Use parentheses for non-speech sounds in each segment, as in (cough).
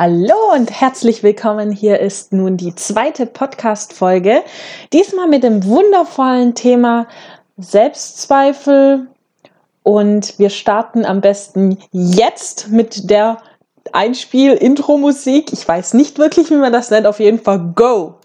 Hallo und herzlich willkommen. Hier ist nun die zweite Podcast-Folge. Diesmal mit dem wundervollen Thema Selbstzweifel. Und wir starten am besten jetzt mit der Einspiel-Intro-Musik. Ich weiß nicht wirklich, wie man das nennt. Auf jeden Fall Go!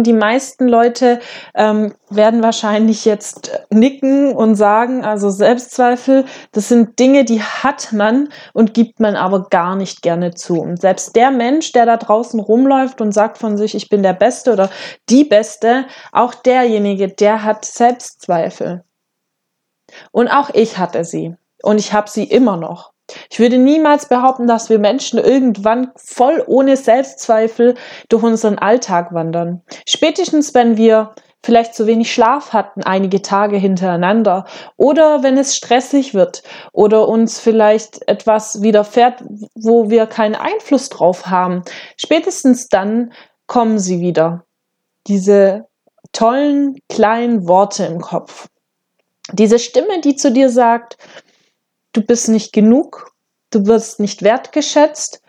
Und die meisten Leute ähm, werden wahrscheinlich jetzt nicken und sagen, also Selbstzweifel, das sind Dinge, die hat man und gibt man aber gar nicht gerne zu. Und selbst der Mensch, der da draußen rumläuft und sagt von sich, ich bin der Beste oder die Beste, auch derjenige, der hat Selbstzweifel. Und auch ich hatte sie. Und ich habe sie immer noch. Ich würde niemals behaupten, dass wir Menschen irgendwann voll ohne Selbstzweifel durch unseren Alltag wandern. Spätestens, wenn wir vielleicht zu wenig Schlaf hatten, einige Tage hintereinander, oder wenn es stressig wird oder uns vielleicht etwas widerfährt, wo wir keinen Einfluss drauf haben, spätestens dann kommen sie wieder. Diese tollen kleinen Worte im Kopf. Diese Stimme, die zu dir sagt, du bist nicht genug, du wirst nicht wertgeschätzt,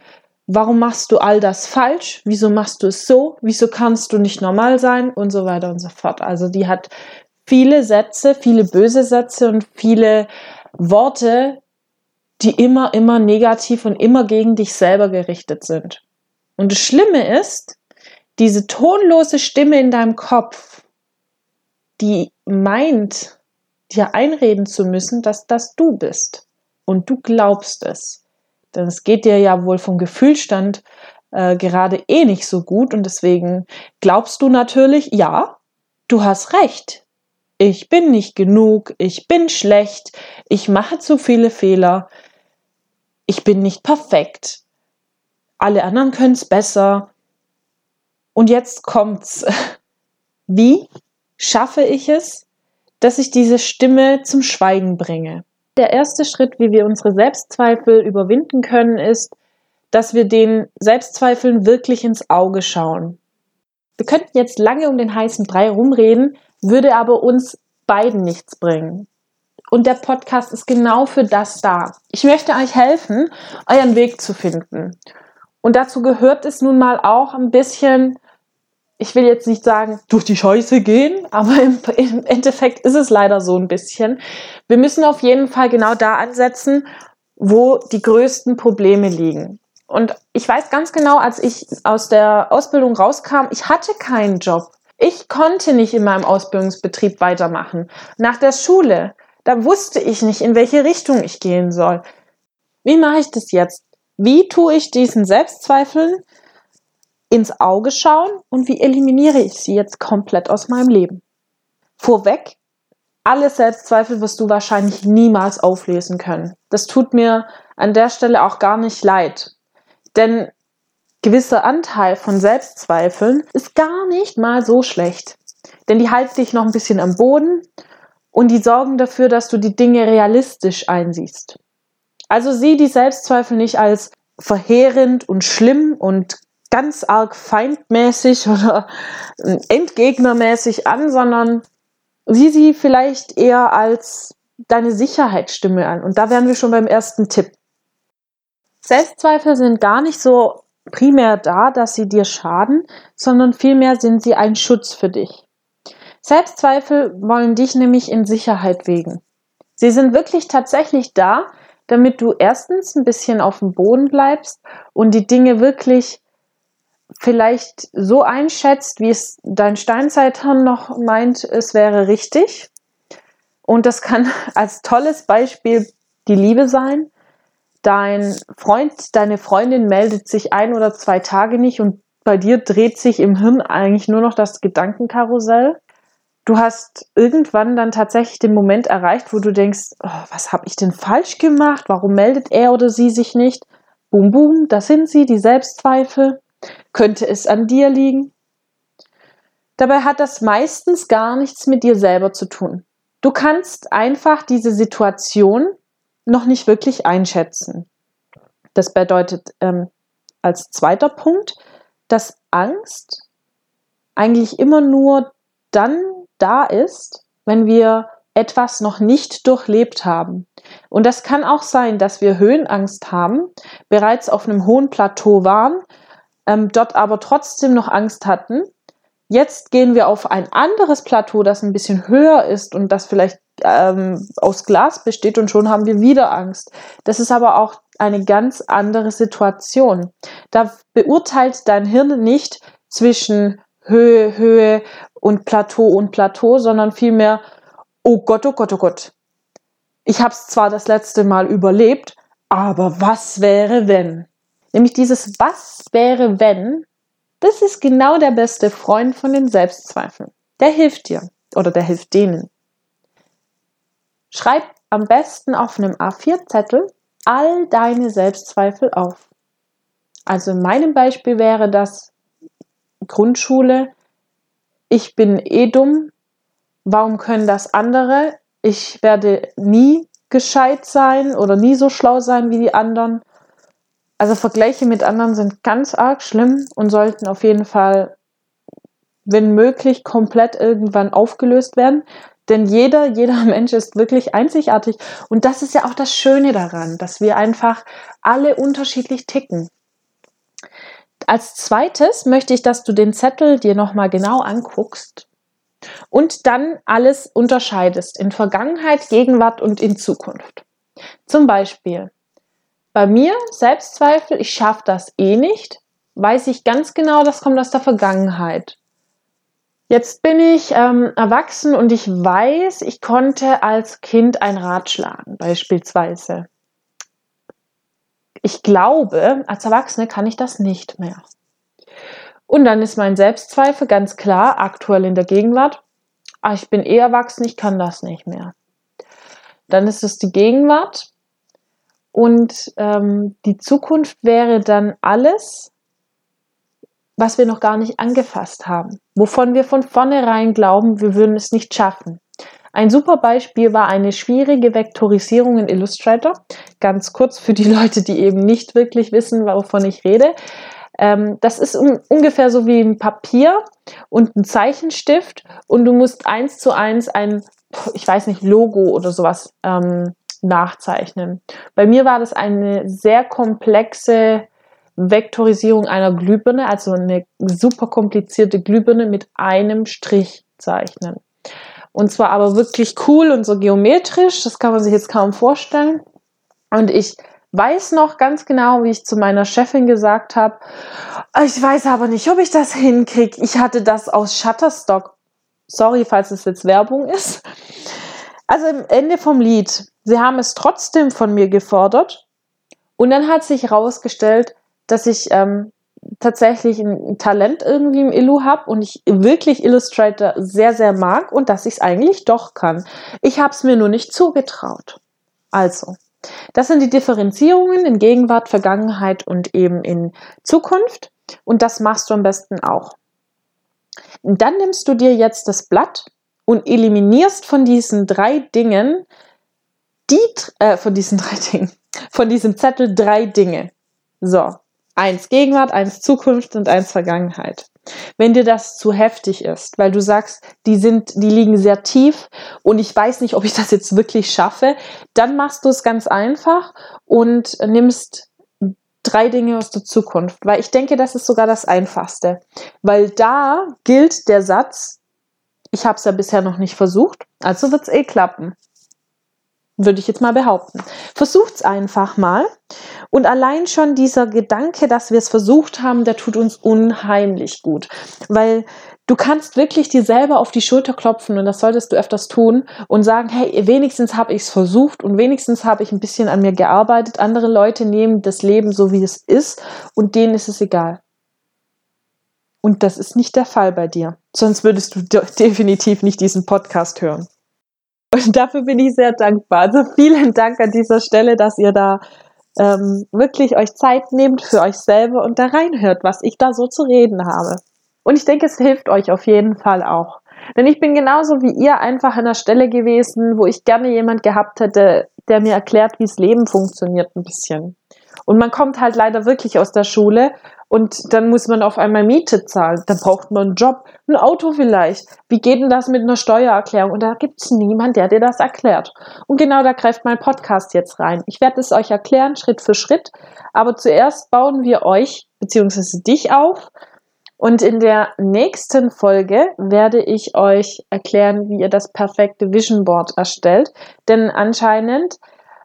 warum machst du all das falsch, wieso machst du es so, wieso kannst du nicht normal sein? Und so weiter und so fort. Also die hat viele Sätze, viele böse Sätze und viele Worte, die immer, immer negativ und immer gegen dich selber gerichtet sind. Und das Schlimme ist, diese tonlose Stimme in deinem Kopf, die meint, dir einreden zu müssen, dass das du bist und du glaubst es. Denn es geht dir ja wohl vom Gefühlstand äh, gerade eh nicht so gut und deswegen glaubst du natürlich, ja, du hast recht. Ich bin nicht genug, ich bin schlecht, ich mache zu viele Fehler, ich bin nicht perfekt, alle anderen können es besser. Und jetzt kommt's. (laughs) Wie schaffe ich es, dass ich diese Stimme zum Schweigen bringe? Der erste Schritt, wie wir unsere Selbstzweifel überwinden können, ist, dass wir den Selbstzweifeln wirklich ins Auge schauen. Wir könnten jetzt lange um den heißen Brei rumreden, würde aber uns beiden nichts bringen. Und der Podcast ist genau für das da. Ich möchte euch helfen, euren Weg zu finden. Und dazu gehört es nun mal auch ein bisschen ich will jetzt nicht sagen, durch die Scheiße gehen, (laughs) aber im, im, Endeffekt ist es leider so ein bisschen. Wir müssen auf jeden Fall genau da ansetzen, wo die größten Probleme liegen. Und ich weiß ganz genau, als ich aus der Ausbildung rauskam, ich hatte keinen Job. Ich konnte nicht in meinem Ausbildungsbetrieb weitermachen. Nach der Schule, da wusste ich nicht, in welche Richtung ich gehen soll. Wie mache ich das jetzt? Wie tue ich diesen Selbstzweifeln ins Auge schauen und wie eliminiere ich sie jetzt komplett aus meinem Leben. Vorweg, alle Selbstzweifel wirst du wahrscheinlich niemals auflösen können. Das tut mir an der Stelle auch gar nicht leid. Denn gewisser Anteil von Selbstzweifeln ist gar nicht mal so schlecht. Denn die halten dich noch ein bisschen am Boden und die sorgen dafür, dass du die Dinge realistisch einsiehst. Also sieh die Selbstzweifel nicht als verheerend und schlimm und ganz arg feindmäßig (laughs) oder entgegnermäßig an, sondern sieh sie vielleicht eher als deine Sicherheitsstimme an. Und da wären wir schon beim ersten Tipp. Selbstzweifel sind gar nicht so primär da, dass sie dir schaden, sondern vielmehr sind sie ein Schutz für dich. Selbstzweifel wollen dich nämlich in Sicherheit wägen. Sie sind wirklich tatsächlich da, damit du erstens ein bisschen auf dem Boden bleibst und die Dinge wirklich vielleicht so einschätzt, wie es dein Steinzeithirn noch meint, es wäre richtig. Und das kann (laughs) als tolles Beispiel die Liebe sein. Dein Freund, deine Freundin meldet sich ein oder zwei Tage nicht und bei dir dreht sich im Hirn eigentlich nur noch das Gedankenkarussell. Du hast irgendwann dann tatsächlich den Moment erreicht, wo du denkst, oh, was habe ich denn falsch gemacht? Warum meldet er oder sie sich nicht? Boom, boom, das sind sie, die Selbstzweifel. Könnte es an dir liegen? Dabei hat das meistens gar nichts mit dir selber zu tun. Du kannst einfach diese Situation noch nicht wirklich einschätzen. Das bedeutet ähm, als zweiter Punkt, dass Angst eigentlich immer nur dann da ist, wenn wir etwas noch nicht durchlebt haben. Und das kann auch sein, dass wir Höhenangst haben, bereits auf einem hohen Plateau waren, ähm, dort aber trotzdem noch Angst hatten. Jetzt gehen wir auf ein anderes Plateau, das ein bisschen höher ist und das vielleicht ähm, aus Glas besteht und schon haben wir wieder Angst. Das ist aber auch eine ganz andere Situation. Da beurteilt dein Hirn nicht zwischen Höhe, Höhe und Plateau und Plateau, sondern vielmehr, oh Gott, oh Gott, oh Gott. Ich habe es zwar das letzte Mal überlebt, aber was wäre, wenn? Nämlich dieses Was wäre, wenn, das ist genau der beste Freund von den Selbstzweifeln. Der hilft dir oder der hilft denen. Schreib am besten auf einem A4-Zettel all deine Selbstzweifel auf. Also in meinem Beispiel wäre das Grundschule. Ich bin eh dumm. Warum können das andere? Ich werde nie gescheit sein oder nie so schlau sein wie die anderen. Also Vergleiche mit anderen sind ganz arg schlimm und sollten auf jeden Fall, wenn möglich, komplett irgendwann aufgelöst werden. Denn jeder, jeder (laughs) Mensch ist wirklich einzigartig. Und das ist ja auch das Schöne daran, dass wir einfach alle unterschiedlich ticken. Als zweites möchte ich, dass du den Zettel dir nochmal genau anguckst und dann alles unterscheidest in Vergangenheit, Gegenwart und in Zukunft. Zum Beispiel bei mir Selbstzweifel, ich schaffe das eh nicht, weiß ich ganz genau, das kommt aus der Vergangenheit. Jetzt bin ich ähm, erwachsen und ich weiß, ich konnte als Kind ein Rad schlagen, beispielsweise. Ich glaube, als Erwachsene kann ich das nicht mehr. Und dann ist mein Selbstzweifel ganz klar, aktuell in der Gegenwart. Ah, ich bin eh erwachsen, ich kann das nicht mehr. Dann ist es die Gegenwart. Und ähm, die Zukunft wäre dann alles, was wir noch gar nicht angefasst haben, wovon wir von vornherein glauben, wir würden es nicht schaffen. Ein super Beispiel war eine schwierige Vektorisierung in Illustrator. Ganz kurz für die (laughs) Leute, die eben nicht wirklich wissen, wovon ich rede. Ähm, das ist un ungefähr so wie ein Papier und ein Zeichenstift und du musst eins zu eins ein, ich weiß nicht, Logo oder sowas ähm, nachzeichnen. Bei mir war das eine sehr komplexe Vektorisierung einer Glühbirne, also eine super komplizierte Glühbirne mit einem Strich zeichnen. Und zwar aber wirklich cool und so geometrisch, das kann man sich jetzt kaum vorstellen. Und ich weiß noch ganz genau, wie ich zu meiner Chefin gesagt habe, ich weiß aber nicht, ob ich das hinkriege. Ich hatte das aus Shutterstock. Sorry, falls es jetzt Werbung ist. Also am Ende vom Lied, sie haben es trotzdem von mir gefordert. Und dann hat sich herausgestellt, dass ich ähm, tatsächlich ein Talent irgendwie im Illu habe und ich wirklich Illustrator sehr, sehr mag und dass ich es eigentlich doch kann. Ich habe es mir nur nicht zugetraut. Also, das sind die Differenzierungen in Gegenwart, Vergangenheit und eben in Zukunft. Und das machst du am besten auch. Und dann nimmst du dir jetzt das Blatt und eliminierst von diesen drei Dingen die, äh, von diesen (laughs) drei Dingen, von diesem Zettel drei Dinge. So, Eins Gegenwart, eins Zukunft und eins Vergangenheit. Wenn dir das zu heftig ist, weil du sagst, die sind, die liegen sehr tief und ich weiß nicht, ob ich das jetzt wirklich schaffe, dann machst du es ganz einfach und nimmst drei Dinge aus der Zukunft, weil ich denke, das ist sogar das Einfachste, weil da gilt der Satz, ich habe es ja bisher noch nicht versucht, also wird es eh klappen würde ich jetzt mal behaupten. Versucht's einfach mal. Und allein schon dieser Gedanke, dass wir es versucht haben, der tut uns unheimlich gut. Weil du kannst wirklich dir selber auf die Schulter klopfen und das solltest du öfters tun und sagen, hey, wenigstens habe ich es versucht und wenigstens habe ich ein bisschen an mir gearbeitet. Andere Leute nehmen das Leben so, wie es ist und denen ist es egal. Und das ist nicht der Fall bei dir. Sonst würdest du definitiv nicht diesen Podcast hören. Und dafür bin ich sehr dankbar. Also vielen Dank an dieser Stelle, dass ihr da ähm, wirklich euch Zeit nehmt für euch selber und da reinhört, was ich da so zu reden habe. Und ich denke, es hilft euch auf jeden Fall auch. Denn ich bin genauso wie ihr einfach an der Stelle gewesen, wo ich gerne jemand gehabt hätte, der mir erklärt, wie das Leben funktioniert ein bisschen. Und man kommt halt leider wirklich aus der Schule und dann muss man auf einmal Miete zahlen. Dann braucht man einen Job, ein Auto vielleicht. Wie geht denn das mit einer Steuererklärung? Und da gibt es niemand, der dir das erklärt. Und genau da greift mein Podcast jetzt rein. Ich werde es euch erklären, Schritt für Schritt. Aber zuerst bauen wir euch bzw. dich auf. Und in der nächsten Folge werde ich euch erklären, wie ihr das perfekte Vision Board erstellt. Denn anscheinend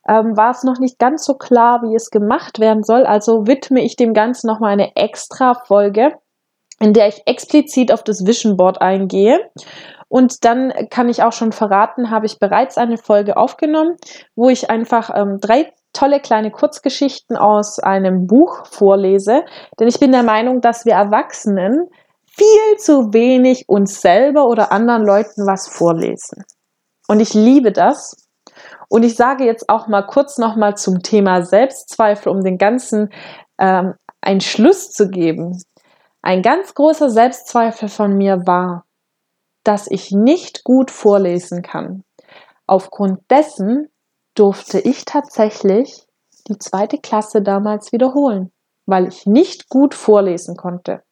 ähm, war es noch nicht ganz so klar, wie es gemacht werden soll. Also widme ich dem Ganzen nochmal eine extra Folge, in der ich explizit auf das Vision Board eingehe. Und dann kann ich auch schon verraten, habe ich bereits eine Folge aufgenommen, wo ich einfach ähm, drei tolle kleine Kurzgeschichten aus einem Buch vorlese. Denn ich bin der Meinung, dass wir Erwachsenen viel zu wenig uns selber oder anderen Leuten was vorlesen. Und ich liebe das, und ich sage jetzt auch mal kurz nochmal zum Thema Selbstzweifel, um den ganzen ähm, einen Schluss zu geben. Ein ganz großer Selbstzweifel von mir war, dass ich nicht gut vorlesen kann. Aufgrund dessen durfte ich tatsächlich die zweite Klasse damals wiederholen, weil ich nicht gut vorlesen konnte.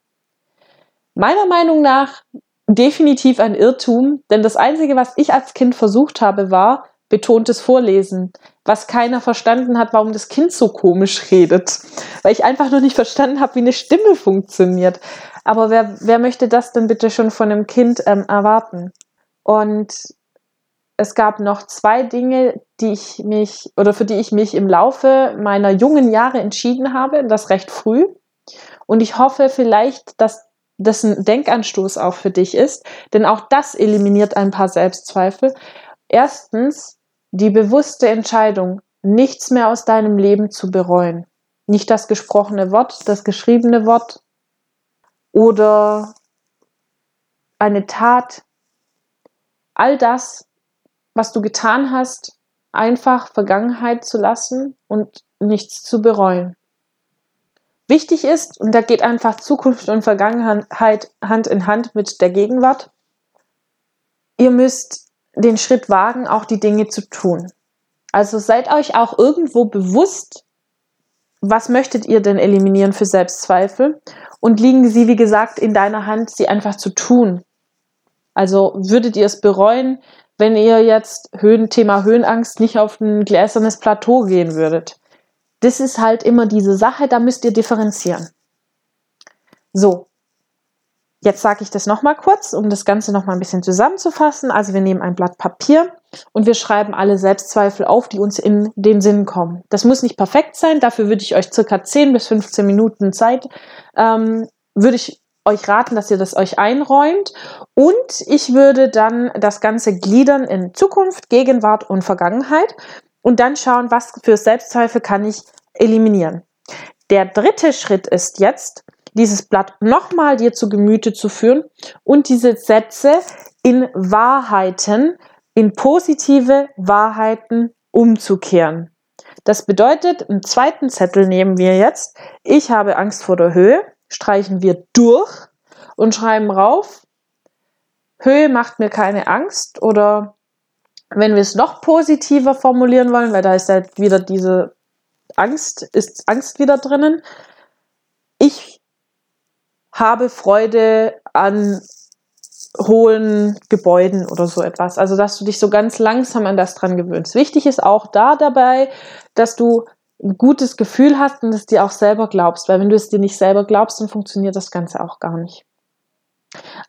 Meiner Meinung nach definitiv ein Irrtum, denn das Einzige, was ich als Kind versucht habe, war, betontes Vorlesen, was keiner verstanden hat, warum das Kind so komisch redet, weil ich einfach noch nicht verstanden habe, wie eine Stimme funktioniert. Aber wer, wer möchte das denn bitte schon von einem Kind ähm, erwarten? Und es gab noch zwei Dinge, die ich mich oder für die ich mich im Laufe meiner jungen Jahre entschieden habe, das recht früh. Und ich hoffe vielleicht, dass das ein Denkanstoß auch für dich ist, denn auch das eliminiert ein paar Selbstzweifel. Erstens, die bewusste Entscheidung, nichts mehr aus deinem Leben zu bereuen. Nicht das gesprochene Wort, das geschriebene Wort oder eine Tat. All das, was du getan hast, einfach Vergangenheit zu lassen und nichts zu bereuen. Wichtig ist, und da geht einfach Zukunft und Vergangenheit Hand in Hand mit der Gegenwart, ihr müsst den Schritt wagen, auch die Dinge zu tun. Also seid euch auch irgendwo bewusst, was möchtet ihr denn eliminieren für Selbstzweifel und liegen sie, wie gesagt, in deiner Hand, sie einfach zu tun. Also würdet ihr es bereuen, wenn ihr jetzt Höhen, Thema Höhenangst nicht auf ein gläsernes Plateau gehen würdet. Das ist halt immer diese Sache, da müsst ihr differenzieren. So, Jetzt sage ich das nochmal kurz, um das Ganze nochmal ein bisschen zusammenzufassen. Also wir nehmen ein Blatt Papier und wir schreiben alle Selbstzweifel auf, die uns in den Sinn kommen. Das muss nicht perfekt sein, dafür würde ich euch circa 10 bis 15 Minuten Zeit, ähm, würde ich euch raten, dass ihr das euch einräumt. Und ich würde dann das Ganze gliedern in Zukunft, Gegenwart und Vergangenheit und dann schauen, was für Selbstzweifel kann ich eliminieren. Der dritte Schritt ist jetzt, dieses Blatt nochmal dir zu Gemüte zu führen und diese Sätze in Wahrheiten, in positive Wahrheiten umzukehren. Das bedeutet, im zweiten Zettel nehmen wir jetzt, ich habe Angst vor der Höhe, streichen wir durch und schreiben rauf, Höhe macht mir keine Angst oder wenn wir es noch positiver formulieren wollen, weil da ist ja wieder diese Angst, ist Angst wieder drinnen. Ich habe Freude an hohen Gebäuden oder so etwas. Also, dass du dich so ganz langsam an das dran gewöhnst. Wichtig ist auch da dabei, dass du ein gutes Gefühl hast und es dir auch selber glaubst, weil wenn du es dir nicht selber glaubst, dann funktioniert das Ganze auch gar nicht.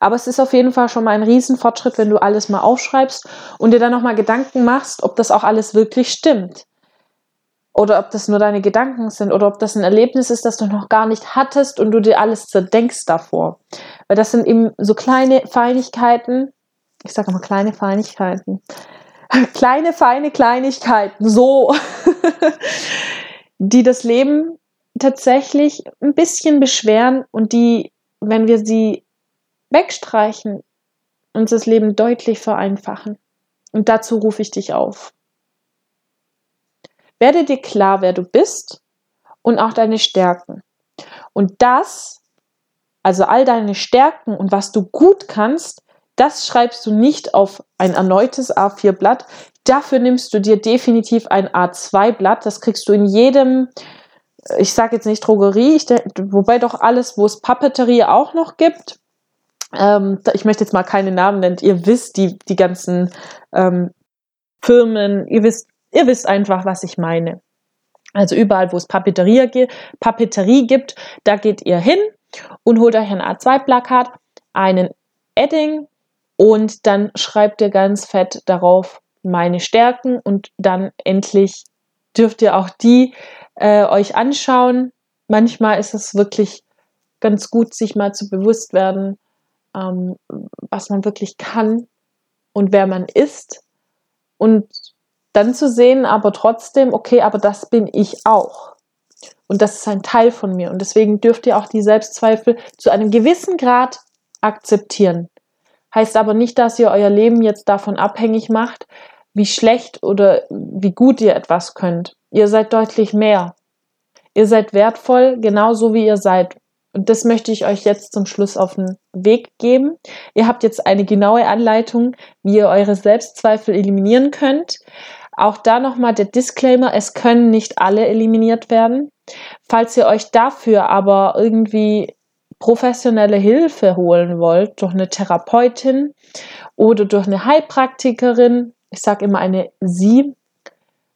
Aber es ist auf jeden Fall schon mal ein Riesenfortschritt, wenn du alles mal aufschreibst und dir dann nochmal Gedanken machst, ob das auch alles wirklich stimmt oder ob das nur deine Gedanken sind oder ob das ein Erlebnis ist, das du noch gar nicht hattest und du dir alles zerdenkst davor. Weil das sind eben so kleine Feinigkeiten, ich sage immer kleine Feinigkeiten, (laughs) kleine, feine Kleinigkeiten, so, (laughs) die das Leben tatsächlich ein bisschen beschweren und die, wenn wir sie wegstreichen, uns das Leben deutlich vereinfachen. Und dazu rufe ich dich auf. Werde dir klar, wer du bist und auch deine Stärken. Und das, also all deine Stärken und was du gut kannst, Das schreibst du nicht auf ein erneutes A4-Blatt. Dafür nimmst du dir definitiv ein A2-Blatt. Das kriegst du in jedem, ich sage jetzt nicht Drogerie, ich, wobei doch alles, wo es Papeterie auch noch gibt. Ähm, ich möchte jetzt mal keine Namen nennen. Ihr wisst die, die ganzen ähm, Firmen, ihr wisst, ihr wisst einfach, was ich meine. Also überall, wo es Papeterie, Papeterie gibt, da geht ihr hin und holt euch ein A2-Plakat, einen Edding und dann schreibt ihr ganz fett darauf meine Stärken und dann endlich dürft ihr auch die äh, euch anschauen. Manchmal ist es wirklich ganz gut, sich mal zu bewusst werden, ähm, was man wirklich kann und wer man ist und dann zu sehen, aber trotzdem, okay, aber das bin ich auch. Und das ist ein Teil von mir. Und deswegen dürft ihr auch die Selbstzweifel zu einem gewissen Grad akzeptieren. Heißt aber nicht, dass ihr euer Leben jetzt davon abhängig macht, wie schlecht oder wie gut ihr etwas könnt. Ihr seid deutlich mehr. Ihr seid wertvoll, genauso wie ihr seid. Und das möchte ich euch jetzt zum Schluss auf den Weg geben. Ihr habt jetzt eine genaue Anleitung, wie ihr eure Selbstzweifel eliminieren könnt. Auch da nochmal der Disclaimer, es können nicht alle eliminiert werden. Falls ihr euch dafür aber irgendwie professionelle Hilfe holen wollt, durch eine Therapeutin oder durch eine Heilpraktikerin, ich sage immer eine Sie,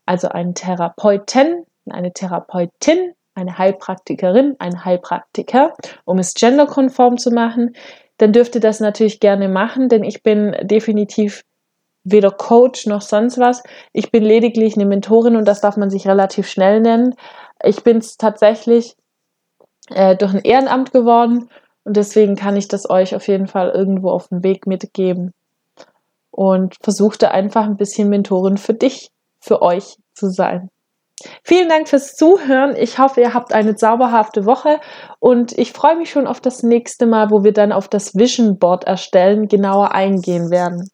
also einen Therapeuten, eine Therapeutin, eine Heilpraktikerin, ein Heilpraktiker, um es genderkonform zu machen, dann dürft ihr das natürlich gerne machen, denn ich bin definitiv weder Coach noch sonst was. Ich bin lediglich eine Mentorin und das darf man sich relativ schnell nennen. Ich bin es tatsächlich äh, durch ein Ehrenamt geworden und deswegen kann ich das euch auf jeden Fall irgendwo auf dem Weg mitgeben und versuchte einfach ein bisschen Mentorin für dich, für euch zu sein. Vielen Dank fürs Zuhören. Ich hoffe, ihr habt eine zauberhafte Woche und ich freue mich schon auf das nächste Mal, wo wir dann auf das Vision Board erstellen genauer eingehen werden.